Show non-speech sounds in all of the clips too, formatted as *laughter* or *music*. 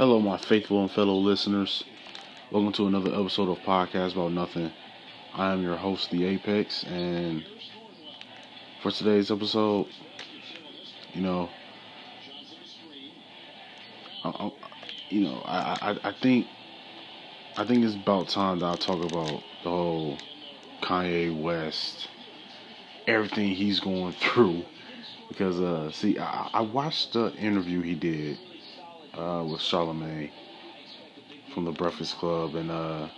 Hello, my faithful and fellow listeners. Welcome to another episode of Podcast About Nothing. I am your host, The Apex, and for today's episode, you know, I, you know, I, I, I think, I think it's about time that I talk about the whole Kanye West, everything he's going *laughs* through, because uh, see, I, I watched the interview he did uh, with Charlemagne from the Breakfast Club, and uh,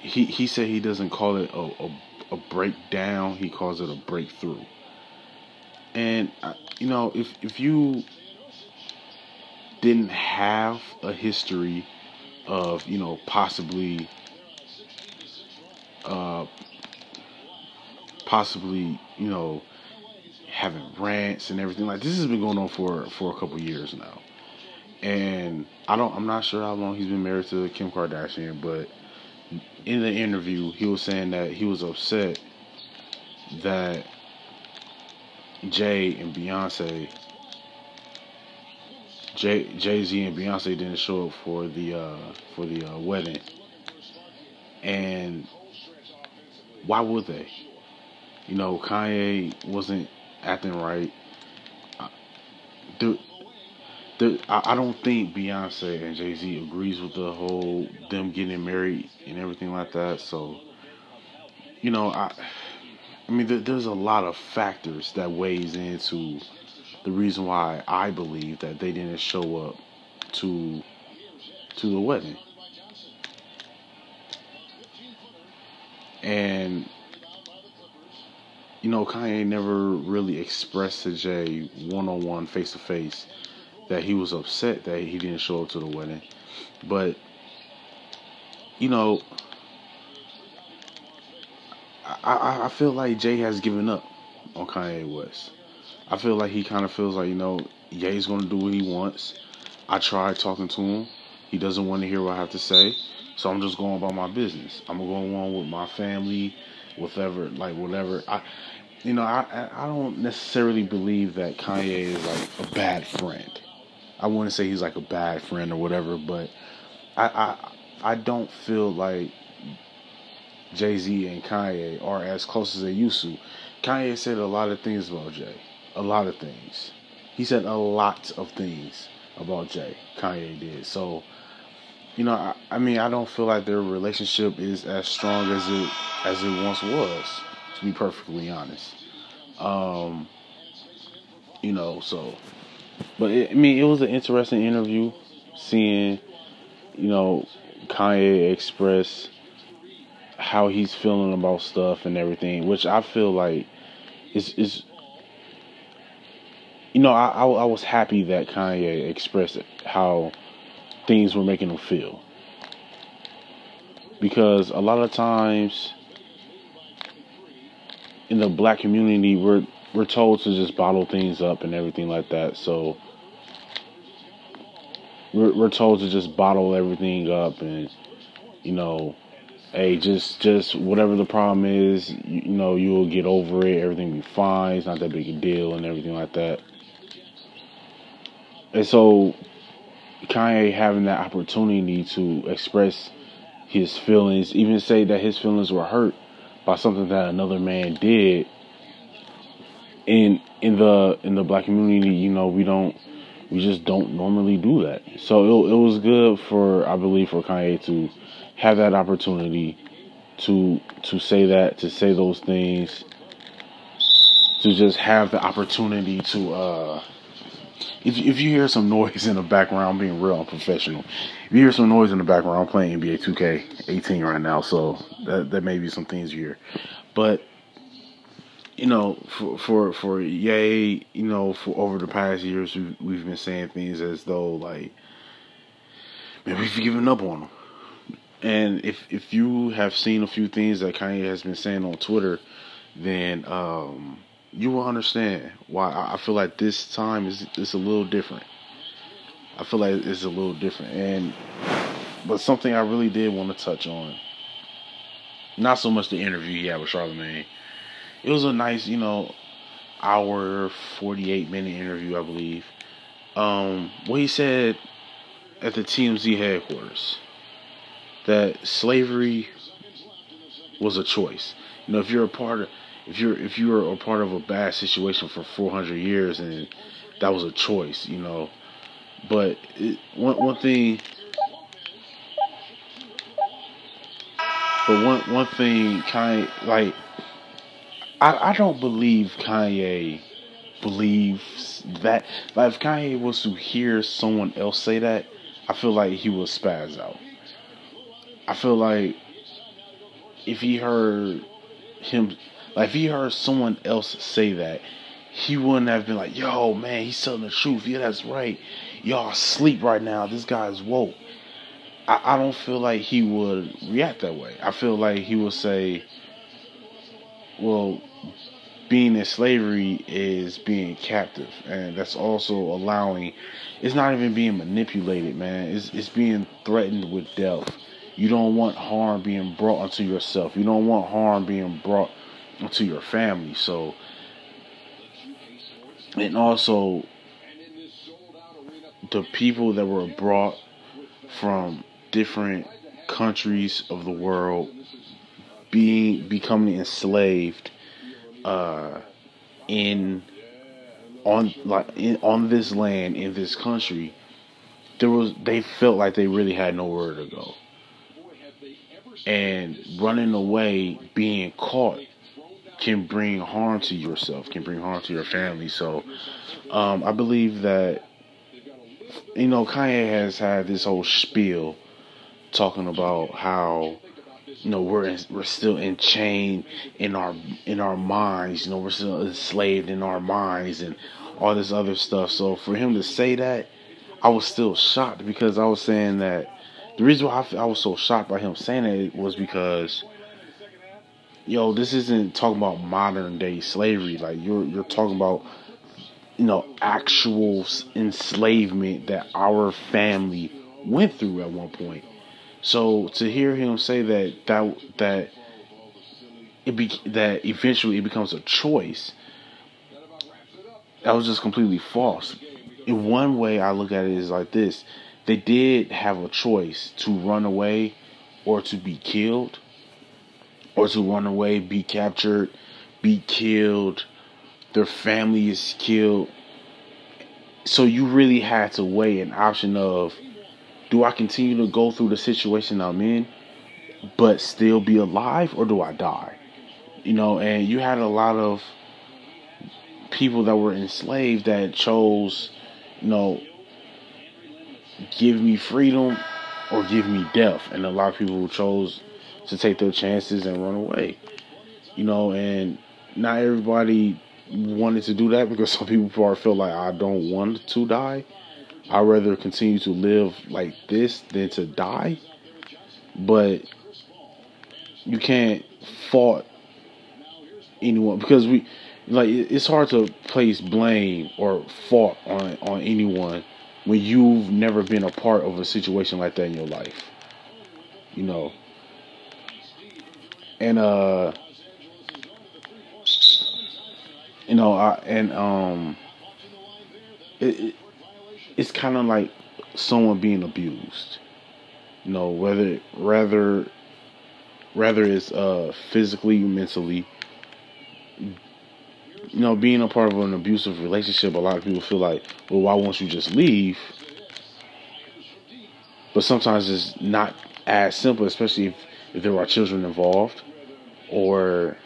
he he said he doesn't call it a, a, a breakdown; he calls it a breakthrough. And you know, if if you didn't have a history of you know possibly uh, possibly you know having rants and everything. Like this has been going on for for a couple years now. And i don't i'm not sure how long he's been married to kim kardashian but in the interview he was saying that he was upset that jay and beyonce jay jay-z and beyonce didn't show up for the uh for the uh, wedding. And why would they? You know kanye wasn't acting right. The, the, I, I don't think Beyonce and Jay Z agrees with the whole them getting married and everything like that. So, you know, I, I mean, there, there's a lot of factors that weighs into the reason why I believe that they didn't show up to to the wedding. And you know, Kanye never really expressed to Jay one on one, face to face, that he was upset that he didn't show up to the wedding. But, you know, I, I feel like Jay has given up on Kanye West. I feel like he kind of feels like, you know, Ye's going to do what he wants. I tried talking to him. He doesn't want to hear what I have to say. So I'm just going about my business. I'm going on with my family, whatever, like whatever. I, you know, I I don't necessarily believe that Kanye is like a bad friend. I wouldn't say he's like a bad friend or whatever, but I I I don't feel like Jay Z and Kanye are as close as they used to. Kanye said a lot of things about Jay, a lot of things. He said a lot of things about Jay. Kanye did so. You know, I, I mean, I don't feel like their relationship is as strong as it as it once was. To be perfectly honest, um, you know, so, but it, I mean, it was an interesting interview seeing, you know, Kanye express how he's feeling about stuff and everything, which I feel like is is. You know, I, I, I was happy that Kanye expressed how things were making them feel because a lot of times in the black community, we're we're told to just bottle things up and everything like that. So we're we're told to just bottle everything up and you know, hey, just just whatever the problem is, you, you know, you'll get over it. Everything will be fine. It's not that big a deal and everything like that. And so Kanye having that opportunity to express his feelings, even say that his feelings were hurt by something that another man did. In in the in the black community you know we don't we just don't normally do that. So it, it was good for i believe for kanye to have that opportunity to to say that to say those things to just have the opportunity to uh if, if you hear some noise in the background, I'm being real unprofessional. If you hear some noise in the background, I'm playing NBA 2K18 right now, so that, that may be some things you hear. But you know, for for for Ye, you know, for over the past years, we've, we've been saying things as though like, man, we've given up on him. And if if you have seen a few things that Kanye has been saying on Twitter, then um, you will understand why I feel like this time is is a little different. I feel like it's a little different, and but something I really did want to touch on. Not so much the interview he had with Charlemagne. It was a nice, you know, hour forty eight minute interview, I believe. um, what he said at the TMZ headquarters that slavery was a choice. You know, if you're a part of if you're if you were a part of a bad situation for 400 years and that was a choice, you know. But it, one one thing, but one one thing, kind like I I don't believe Kanye believes that. Like if Kanye was to hear someone else say that, I feel like he would spaz out. I feel like if he heard him, like if he heard someone else say that, he wouldn't have been like, "Yo, man, he's telling the truth. Yeah, that's right. Y'all sleep right now. This guy's woke." I, I don't feel like he would react that way. I feel like he would say, "Well, being in slavery is being captive, and that's also allowing. It's not even being manipulated, man. It's it's being threatened with death." You don't want harm being brought onto yourself. You don't want harm being brought onto your family. So, and also the people that were brought from different countries of the world being becoming enslaved uh, in on like in, on this land in this country there was they felt like they really had nowhere to go and running away, being caught, can bring harm to yourself, can bring harm to your family. So, um, I believe that you know Kanye has had this whole spiel talking about how you know we're in, we're still enchained in our in our minds. You know we're still enslaved in our minds and all this other stuff. So for him to say that, I was still shocked because I was saying that the reason why I, I was so shocked by him saying it was because, yo, this isn't talking about modern day slavery. Like you're you're talking about, you know, actual enslavement that our family went through at one point. So to hear him say that that that it be that eventually it becomes a choice, that was just completely false. In one way, I look at it is like this: they did have a choice to run away or to be killed or to run away, be captured, be killed, their family is killed. So you really had to weigh an option of do I continue to go through the situation I'm in but still be alive or do I die? You know, and you had a lot of people that were enslaved that chose, you know, give me freedom or give me death. And a lot of people chose to take their chances and run away. You know, and not everybody wanted to do that because *laughs* some people probably feel like I don't want to die. I'd rather continue to live like this than to die. But you can't fault anyone because we like it's hard to place blame or fault on on anyone when you've never been a part of a situation like that in your life. You know. And uh you know, I and um it, it it's kind of like someone being abused. You know, whether rather rather it's uh physically, mentally, you know, being a part of an abusive relationship, a lot of people feel like, well, why won't you just leave? But sometimes it's not as simple, especially if, if there are children involved, or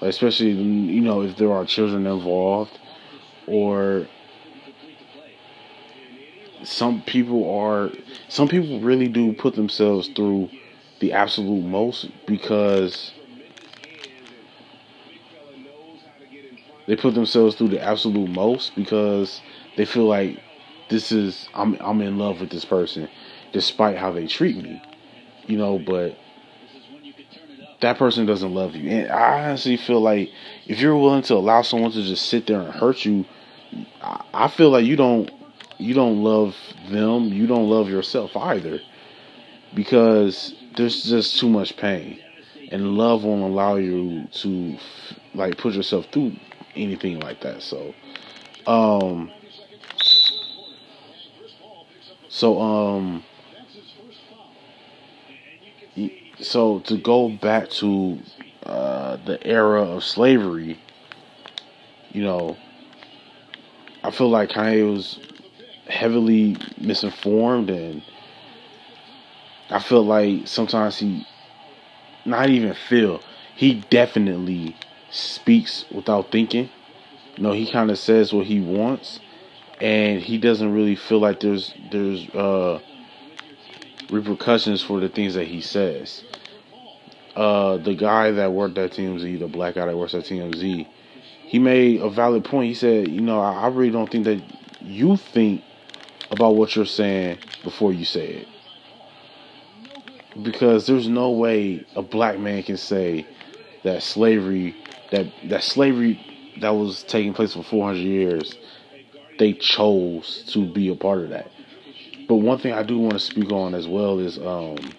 especially you know if there are children involved, or some people are some people really do put themselves through the absolute most because they put themselves through the absolute most because they feel like this is I'm I'm in love with this person despite how they treat me. You know, but that person doesn't love you. And I honestly feel like if you're willing to allow someone to just sit there and hurt you, I feel like you don't you don't love them, you don't love yourself either. Because there's just too much pain. And love won't allow you to like put yourself through anything like that. So, um, So um so to go back to uh, the era of slavery, you know, I feel like Kanye was heavily misinformed and I feel like sometimes he not even feel he definitely speaks without thinking. You know, he kind of says what he wants and he doesn't really feel like there's there's uh repercussions for the things that he says. Uh, the guy that worked at TMZ, the black guy that works at TMZ, he made a valid point. He said, you know, I, I really don't think that you think about what you're saying before you say it. Because there's no way a black man can say that slavery, that that slavery that was taking place for 400 years, they chose to be a part of that. But one thing I do want to speak on as well is um,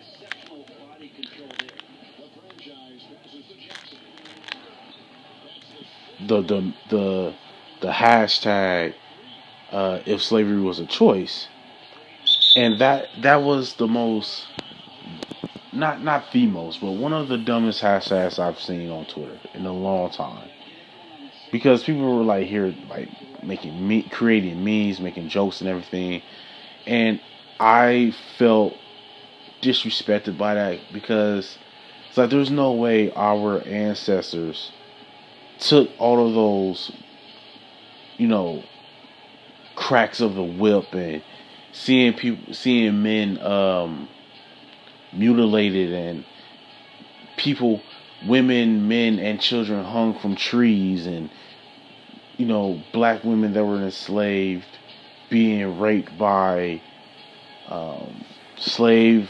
the the the the hashtag uh, if slavery was a choice, and that that was the most not not the most, but one of the dumbest hashtags I've seen on Twitter in a long time. Because people were like here, like making me creating memes, making jokes and everything, and I felt disrespected by that because it's like there's no way our ancestors took all of those, you know, cracks of the whip and seeing people, seeing men um, mutilated and people, women, men, and children hung from trees and you know black women that were enslaved being raped by um, slave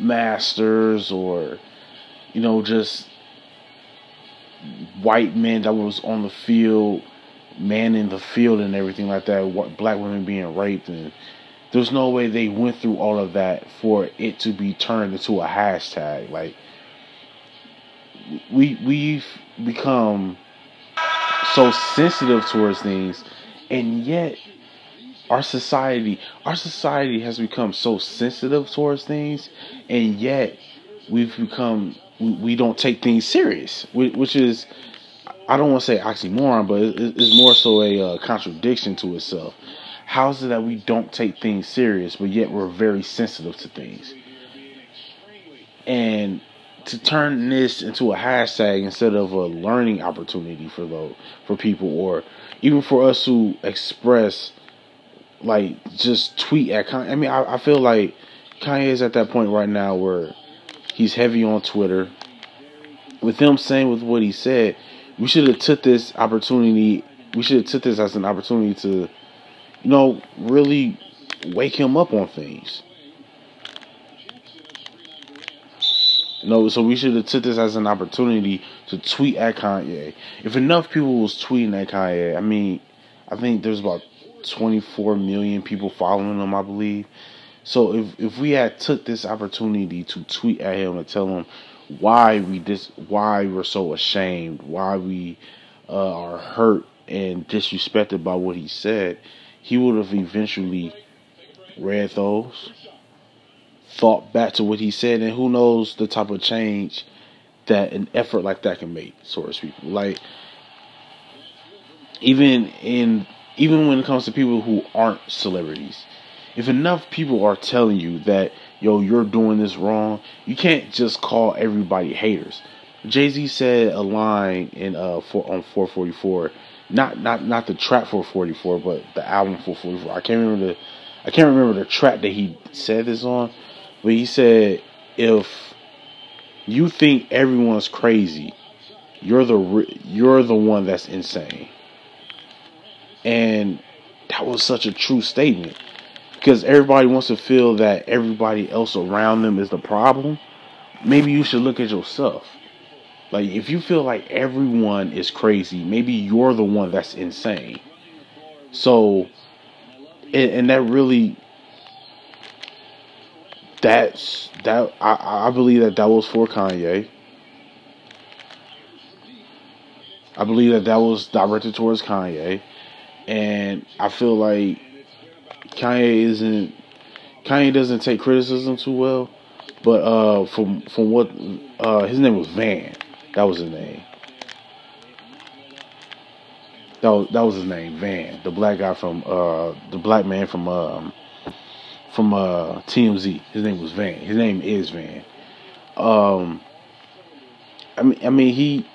masters or you know just white men that was on the field manning the field and everything like that black women being raped and there's no way they went through all of that for it to be turned into a hashtag. Like we we've become so sensitive towards things and yet our society our society has become so sensitive towards things and yet we've become we, we don't take things serious which is i don't want to say oxymoron but it's more so a uh, contradiction to itself. How is it that we don't take things serious but yet we're very sensitive to things? And to turn this into a hashtag instead of a learning opportunity for those for people or even for us to express like just tweet at Kanye. I mean I, I feel like Kanye is at that point right now where he's heavy on Twitter. With him saying with what he said, we should have took this opportunity we should have took this as an opportunity to, you know, really wake him up on things. No, so we should have took this as an opportunity to tweet at Kanye. If enough people was tweeting at Kanye, I mean, I think there's about 24 million people following him, I believe. So if if we had took this opportunity to tweet at him and tell him why we dis why we're so ashamed, why we uh, are hurt and disrespected by what he said, he would have eventually read those thought back to what he said, and who knows the type of change that an effort like that can make towards people. Like even in even when it comes to people who aren't celebrities, if enough people are telling you that yo you're doing this wrong, you can't just call everybody haters. Jay Z said a line in uh on 444, not not not the trap 444, but the album 444. I can't remember the I can't remember the track that he said this on, but he said, if you think everyone's crazy, you're the you're the one that's insane. And that was such a true statement because everybody wants to feel that everybody else around them is the problem. Maybe you should look at yourself. Like if you feel like everyone is crazy, maybe you're the one that's insane. So and, and that really that's that I, I believe that that was for Kanye. I believe that that was directed towards Kanye, and I feel like Kanye isn't Kanye doesn't take criticism too well, but uh, from from what uh, his name was Van, that was his name. That was, that was his name, Van, the black guy from uh, the black man from um, from uh, TMZ. His name was Van. His name is Van. Um, I mean, I mean, he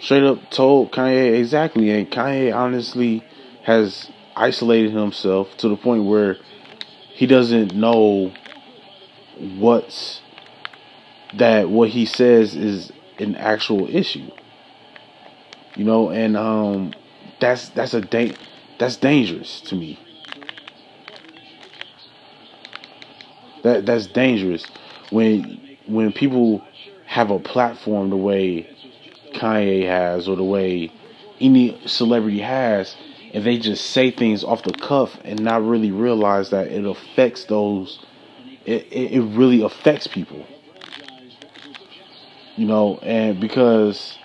straight up told Kanye exactly, and Kanye honestly has isolated himself to the point where he doesn't know what's that what he says is an actual issue. You know, and um that's that's a da- that's dangerous to me. That that's dangerous when when people have a platform the way Kanye has or the way any celebrity has and they just say things off the cuff and not really realize that it affects those it, it, it really affects people. You know and because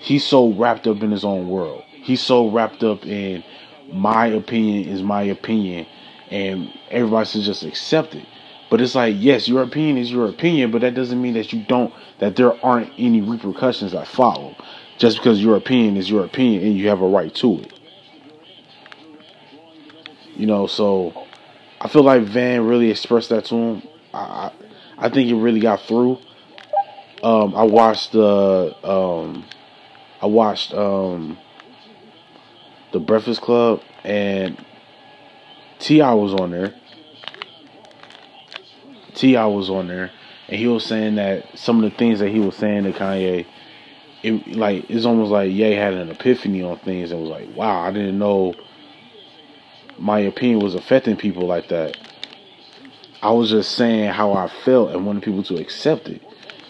he's so wrapped up in his own world. He's so wrapped up in my opinion is my opinion and everybody should just accept it. But it's like yes your opinion is your opinion but that doesn't mean that you don't that there aren't any repercussions that follow. Just because your opinion is your opinion and you have a right to it you know, so I feel like Van really expressed that to him. I I think it really got through. Um, I watched the um, I watched um, the Breakfast Club and T.I. was on there. T.I. was on there, and he was saying that some of the things that he was saying to Kanye, it like it's almost like Ye had an epiphany on things and was like, "Wow, I didn't know my opinion was affecting people like that. I was just saying how I felt and wanted people to accept it.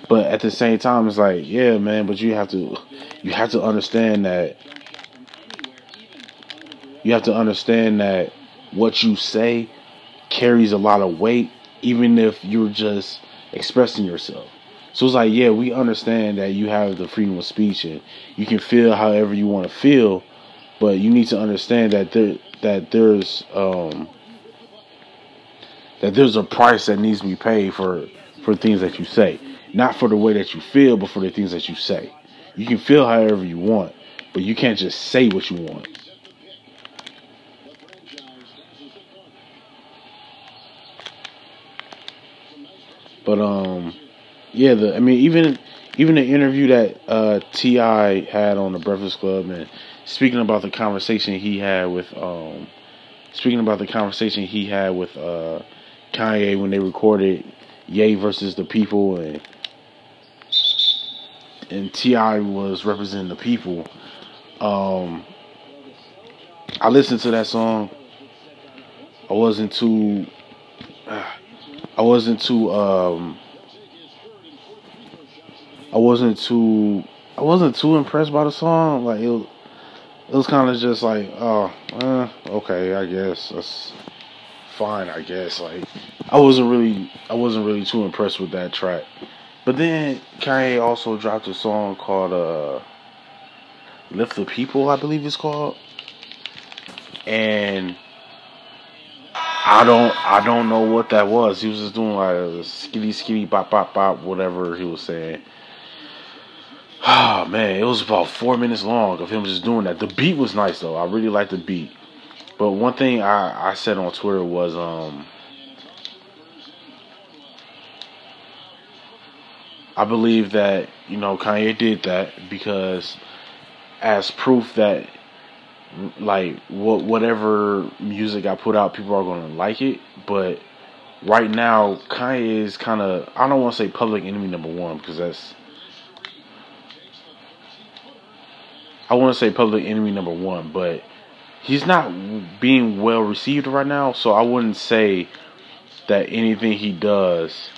But at the same time, it's like, yeah, man. But you have to, you have to understand that. You have to understand that what you say carries a lot of weight, even if you're just expressing yourself. So it's like, yeah, we understand that you have the freedom of speech and you can feel however you want to feel, but you need to understand that there that there's um, that there's a price that needs to be paid for for things that you say, not for the way that you feel, but for the things that you say. You can feel however you want, but you can't just say what you want. But um, yeah, the I mean even even the interview that uh, T.I. had on the Breakfast Club and speaking about the conversation he had with um, speaking about the conversation he had with uh, Kanye when they recorded Ye versus the People and and T.I. was representing the people. Um, I listened to that song. I wasn't too. I wasn't too. Um, I wasn't too. I wasn't too impressed by the song. Like it, it was kind of just like, oh, eh, okay, I guess that's fine. I guess like I wasn't really, I wasn't really too impressed with that track. But then Kanye also dropped a song called uh, "Lift the People," I believe it's called, and I don't, I don't know what that was. He was just doing like a skitty skitty bop bop bop, whatever he was saying Oh man, it was about four minutes long of him just doing that. The beat was nice though. I really liked the beat. But one thing I, I said on Twitter was um I believe that, you know, Kanye did that because as proof that like what whatever music I put out people are gonna like it. But right now Kanye is kinda I don't wanna say public enemy number one because that's I want to say public enemy number one, but he's not being well received right now. So I wouldn't say that anything he does.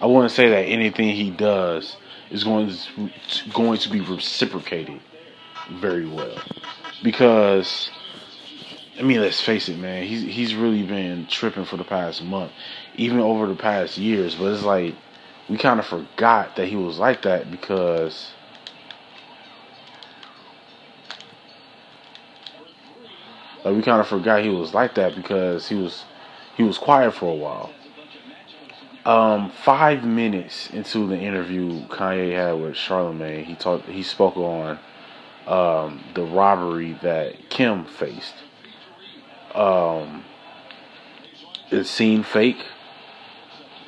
I wouldn't say that anything he does is going to, going to be reciprocated very well, because I mean, let's face it, man. He's he's really been tripping for the past month, even over the past years. But it's like we kind of forgot that he was like that because Like we kind of forgot he was like that because he was he was quiet for a while. Um, five minutes into the interview Kanye had with Charlemagne, he talked. He spoke on um, the robbery that Kim faced. Um, it seemed fake.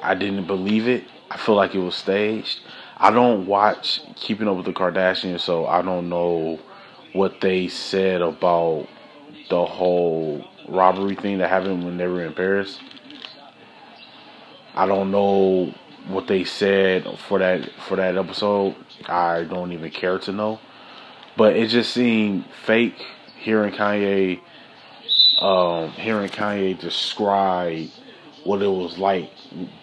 I didn't believe it. I feel like it was staged. I don't watch Keeping Up with the Kardashians, so I don't know what they said about the whole robbery thing that happened when they were in Paris. I don't know what they said for that for that episode. I don't even care to know. But it just seemed fake hearing Kanye um, hearing Kanye describe what it was like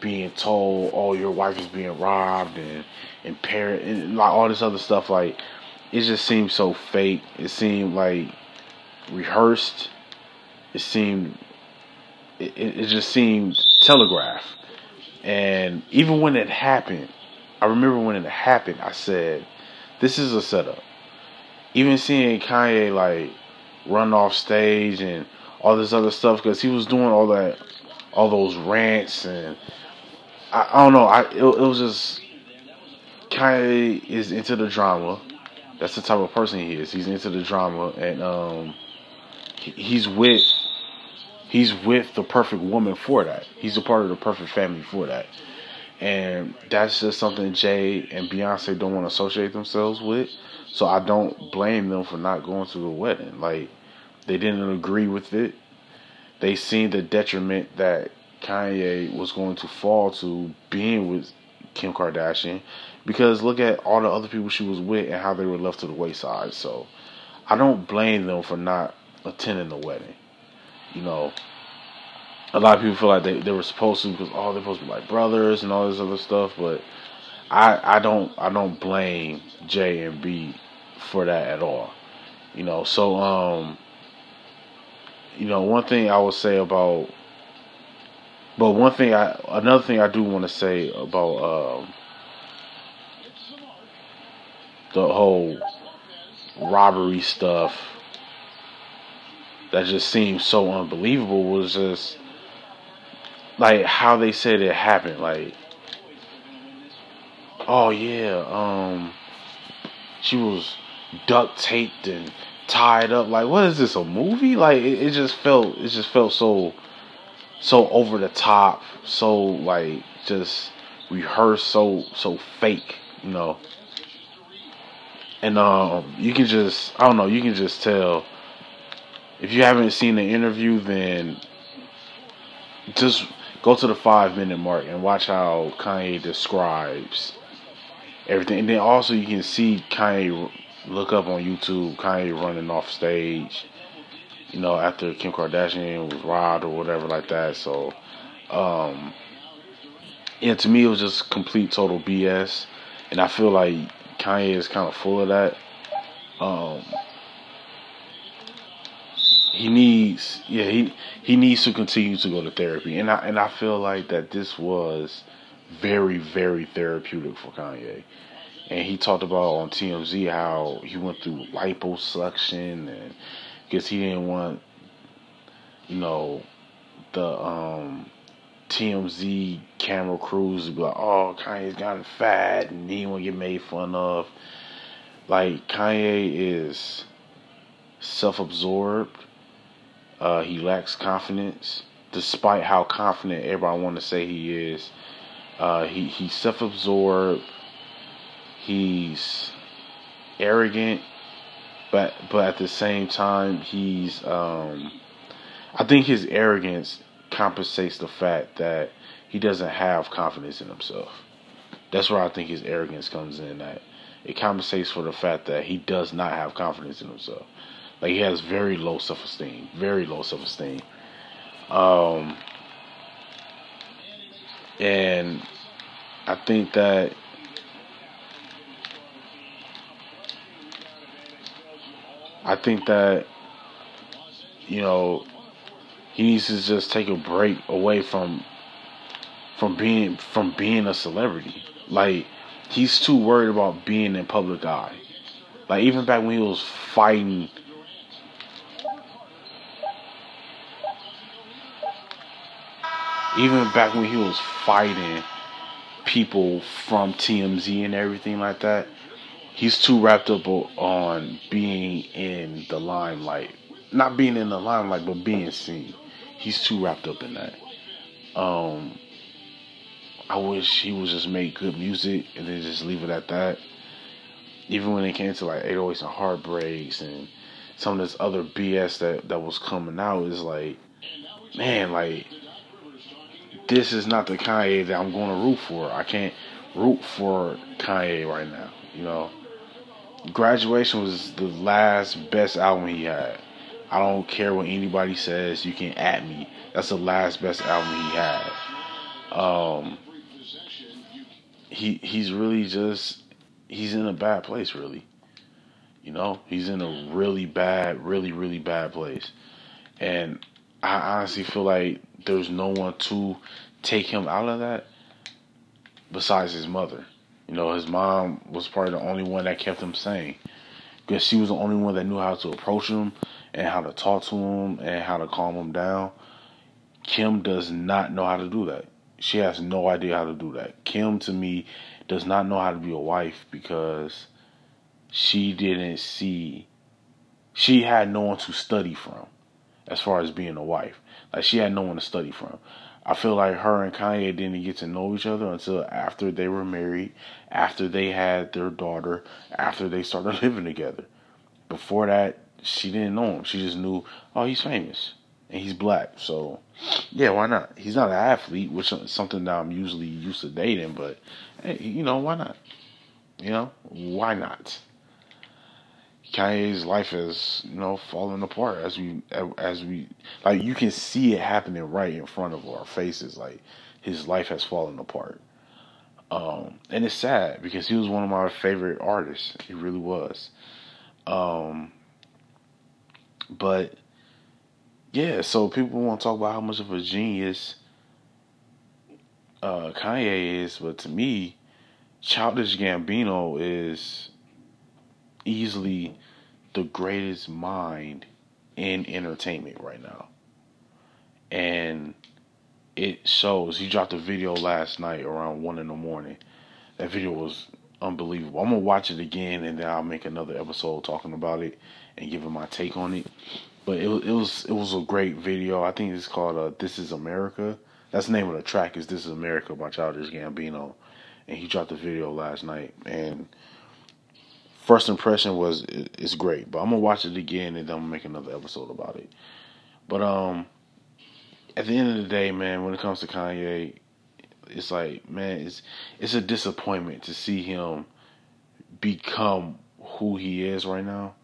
being told, "Oh, your wife is being robbed," and and parent and like all this other stuff. Like it just seemed so fake. It seemed like rehearsed. It seemed it, it just seemed telegraphed. And even when it happened, I remember when it happened, I said, "This is a setup." Even seeing Kanye like run off stage and all this other stuff because he was doing all that, all those rants and I, I don't know. I it, it was just Kanye is into the drama. That's the type of person he is. He's into the drama and um, he's with he's with the perfect woman for that. He's a part of the perfect family for that. And that's just something Jay and Beyonce don't want to associate themselves with. So I don't blame them for not going to the wedding. Like they didn't agree with it. They seen the detriment that Kanye was going to fall to being with Kim Kardashian because look at all the other people she was with and how they were left to the wayside. So I don't blame them for not attending the wedding you know, a lot of people feel like they, they were supposed to because oh they're supposed to be like brothers and all this other stuff, but I I don't I don't blame J and B for that at all. You know, so um you know, one thing I would say about but one thing I another thing I do want to say about um the whole robbery stuff that just seemed so unbelievable was just like how they said it happened. Like, oh yeah, um, she was duct taped and tied up. Like, what is this? A movie? Like, it, it just felt. It just felt so, so over the top. So like just rehearsed. So so fake. You know. And um, you can just I don't know. You can just tell if you haven't seen the interview, then just go to the five minute mark and watch how Kanye describes everything. And then also you can see Kanye look up on YouTube Kanye running off stage, you know, after Kim Kardashian was robbed or whatever like that. So, um, yeah, to me it was just complete total BS, and I feel like Kanye is kind of full of that. Um, he needs yeah he he needs to continue to go to therapy. And I and I feel like that this was very very therapeutic for Kanye. And he talked about on TMZ how he went through liposuction and because he didn't want you know the um TMZ camera crews to be like oh Kanye's gotten fat and he won't get made fun of. Like Kanye is self-absorbed uh, he lacks confidence, despite how confident everybody want to say he is. Uh, he he's self-absorbed. He's arrogant, but but at the same time, he's. Um, I think his arrogance compensates the fact that he doesn't have confidence in himself. That's where I think his arrogance comes in. That it compensates for the fact that he does not have confidence in himself. Like he has very low self esteem, very low self esteem. Um, and I think that I think that you know he needs to just take a break away from from being from being a celebrity. Like he's too worried about being in public eye. Like even back when he was fighting even back when he was fighting people from TMZ and everything like that, he's too wrapped up on being in the limelight. Not being in the limelight, but being seen. He's too wrapped up in that. Um, I wish he would just make good music and then just leave it at that. Even when it came to like 808s and heartbreaks and some of this other BS that, that was coming out is like, man, like this is not the Kanye that I'm going to root for. I can't root for Kanye right now. You know, Graduation was the last best album he had. I don't care what anybody says. You can at me. That's the last best album he had. Um, he he's really just he's in a bad place. Really, you know, he's in a really bad, really really bad place, and I honestly feel like there's no one to take him out of that besides his mother. You know, his mom was probably the only one that kept him sane because she was the only one that knew how to approach him and how to talk to him and how to calm him down. Kim does not know how to do that. She has no idea how to do that. Kim, to me, does not know how to be a wife because she didn't see, she had no one to study from as far as being a wife. Like, she had no one to study from. I feel like her and Kanye didn't get to know each other until after they were married, after they had their daughter, after they started *laughs* living together. Before that, she didn't know him. She just knew, oh, he's famous and he's black. So, yeah, why not? He's not an athlete, which is something that I'm usually used to dating, but hey, you know, why not? You know, why not? Kanye's life has you know fallen apart as we as we like you can see it happening right in front of our faces like his life has fallen apart. Um, and it's sad because he was one of my favorite artists. He really was. Um, but yeah so people want to talk about how much of a genius uh, Kanye is but to me Childish Gambino is easily the greatest mind in entertainment right now. And it shows. He dropped a video last night around one in the morning. That video was unbelievable. I'm gonna watch it again and then I'll make another episode talking about it and giving my take on it. But it, it was it was a great video. I think it's called uh, "This Is America." That's the name of the track. Is "This Is America" by Childish Gambino, and he dropped the video last night. And first impression was it's great, but I'm gonna watch it again and then I'm gonna make another episode about it. But um, at the end of the day, man, when it comes to Kanye, it's like man, it's it's a disappointment to see him become who he is right now.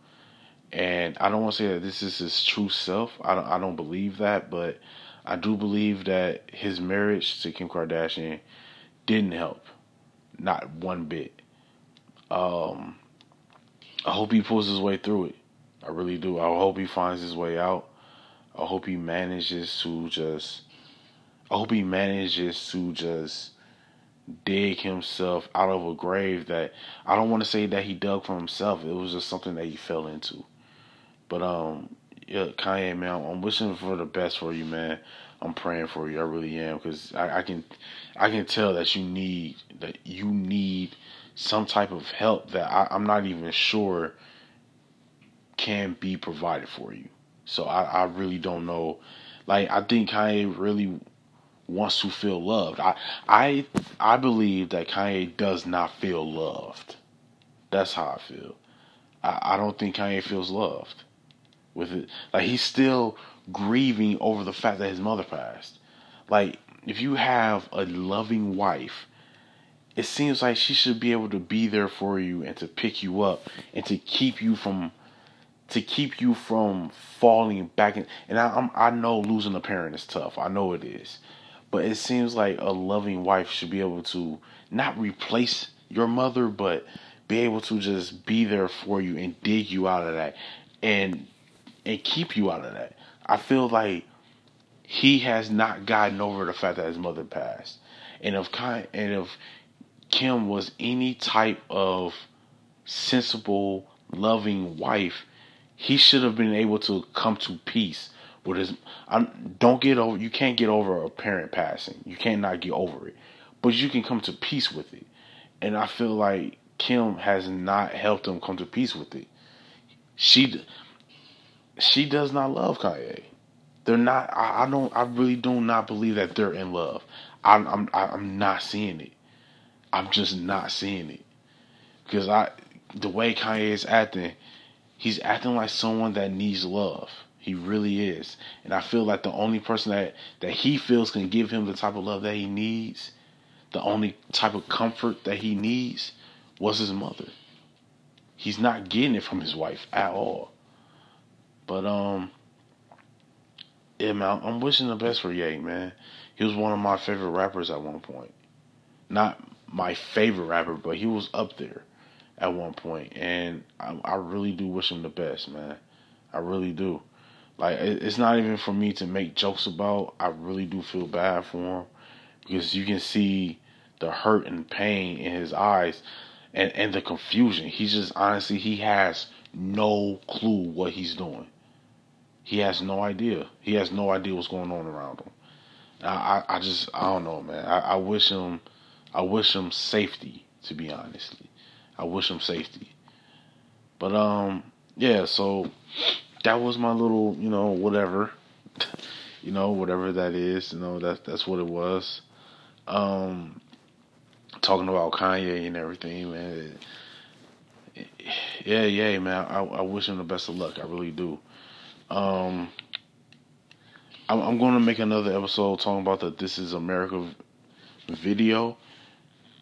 And I don't want to say that this is his true self. I don't I don't believe that, but I do believe that his marriage to Kim Kardashian didn't help, not one bit. Um, I hope he pulls his way through it. I really do. I hope he finds his way out. I hope he manages to just I hope he manages to just dig himself out of a grave that I don't want to say that he dug for himself. It was just something that he fell into. But um yeah, Kanye man, I'm wishing for the best for you, man. I'm praying for you. I really am because I, I can I can tell that you need that you need some type of help that I, am not even sure can be provided for you. So I, I really don't know. Like I think Kanye really wants to feel loved. I I I believe that Kanye does not feel loved. That's how I feel. I, I don't think Kanye feels loved with it. Like he's still grieving over the fact that his mother passed. Like if you have a loving wife it seems like she should be able to be there for you and to pick you up and to keep you from to keep you from falling back in and I, I'm, I know losing a parent is tough. I know it is. But it seems like a loving wife should be able to not replace your mother but be able to just be there for you and dig you out of that and and keep you out of that. I feel like he has not gotten over the fact that his mother passed. And if kind and if Kim was any type of sensible, loving wife, he should have been able to come to peace With his, I'm don't get over. You can't get over a parent passing. You can't not get over it, but you can come to peace with it. And I feel like Kim has not helped him come to peace with it. She she does not love Kanye. They're not. I, I don't. I really do not believe that they're in love. I'm. I'm. I'm not seeing it. I'm just not seeing it because I the way Kanye is acting, he's acting like someone that needs love. He really is, and I feel like the only person that that he feels can give him the type of love that he needs, the only type of comfort that he needs, was his mother. He's not getting it from his wife at all. But um, yeah, man, I'm wishing the best for Ye, man. He was one of my favorite rappers at one point. Not my favorite rapper, but he was up there at one point, and I, I really do wish him the best, man. I really do. Like it's not even for me to make jokes about. I really do feel bad for him because you can see the hurt and pain in his eyes and, and the confusion. He's just honestly he has no clue what he's doing. He has no idea. He has no idea what's going on around him. I, I, I just I don't know, man. I, I wish him I wish him safety, to be honestly. I wish him safety. But um yeah, so that was my little, you know, whatever. *laughs* you know, whatever that is, you know, that that's what it was. Um talking about Kanye and everything, man. Yeah, yeah, man. I, I wish him the best of luck. I really do. Um, I'm, I'm going to make another episode talking about the "This Is America" video.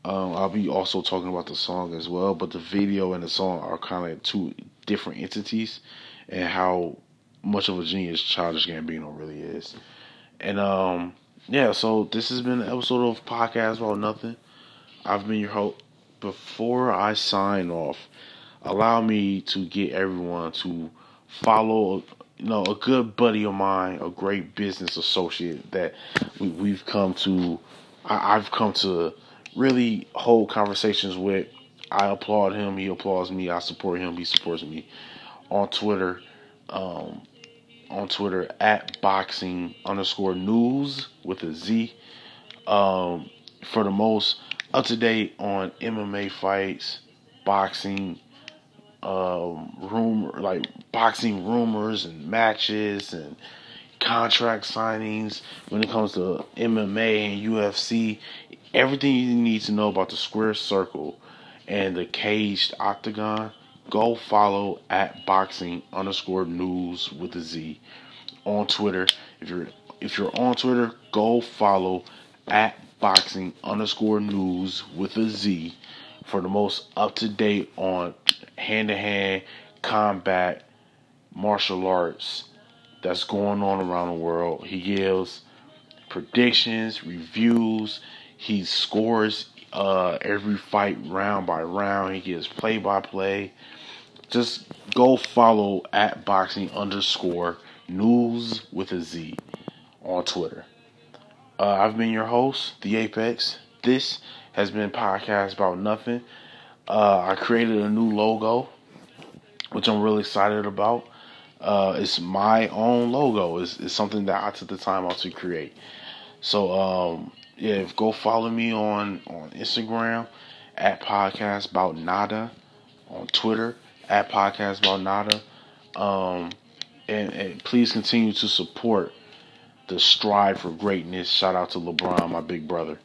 Um, I'll be also talking about the song as well, but the video and the song are kind of two different entities, and how much of a genius Childish Gambino really is. And um, yeah, so this has been an episode of Podcast About Nothing. I've been your host. Before I sign off, allow me to get everyone to follow, you know, a good buddy of mine, a great business associate that we, have come to, I, I've come to really hold conversations with. I applaud him. He applauds me. I support him. He supports me. On Twitter, um, on Twitter at boxing underscore news with a Z. Um, for the most up to date on MMA fights, boxing, um, rumor like boxing rumors and matches and contract signings. When it comes to MMA and UFC, everything you need to know about the square circle and the caged octagon. Go follow at boxing underscore news with a Z on Twitter. If you're if you're on Twitter, go follow at boxing underscore news with a Z for the most up to date on hand to hand combat martial arts that's going on around the world. He gives predictions, reviews, he scores uh, every fight round by round. He gives play by play. Just go follow at boxing underscore news with a Z on Twitter. Uh, I've been your host, The Apex. This has been Podcast About Nothing. Uh, I created a new logo, which I'm really excited about. Uh, it's my own logo. It's, it's, something that I took the time out to create. So, um, yeah, go follow me on, on Instagram at Podcast About Nada, on Twitter at Podcast About Nada. Um, and, and please continue to support the strive for greatness. Shout out to LeBron, my big brother.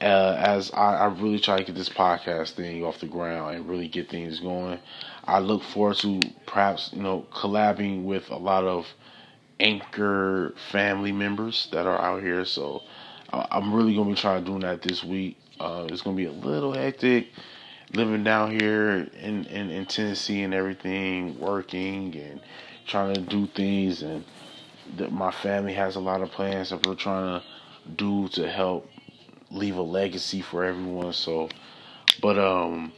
Uh, as I, I, really try to get this podcast thing off the ground and really get things going, I look forward to perhaps you know collabing with a lot of anchor family members that are out here. So I'm really gonna be trying to do that this week. Uh, it's gonna be a little hectic living down here in, in, in Tennessee and everything, working and trying to do things and that my family has a lot of plans that we're trying to do to help leave a legacy for everyone. So, but um,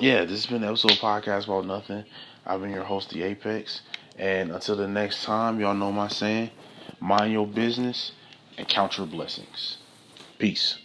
yeah, this has been an episode of podcast about nothing. I've been your host, the Apex, and until the next time, y'all know my saying: mind your business and count your blessings. Peace.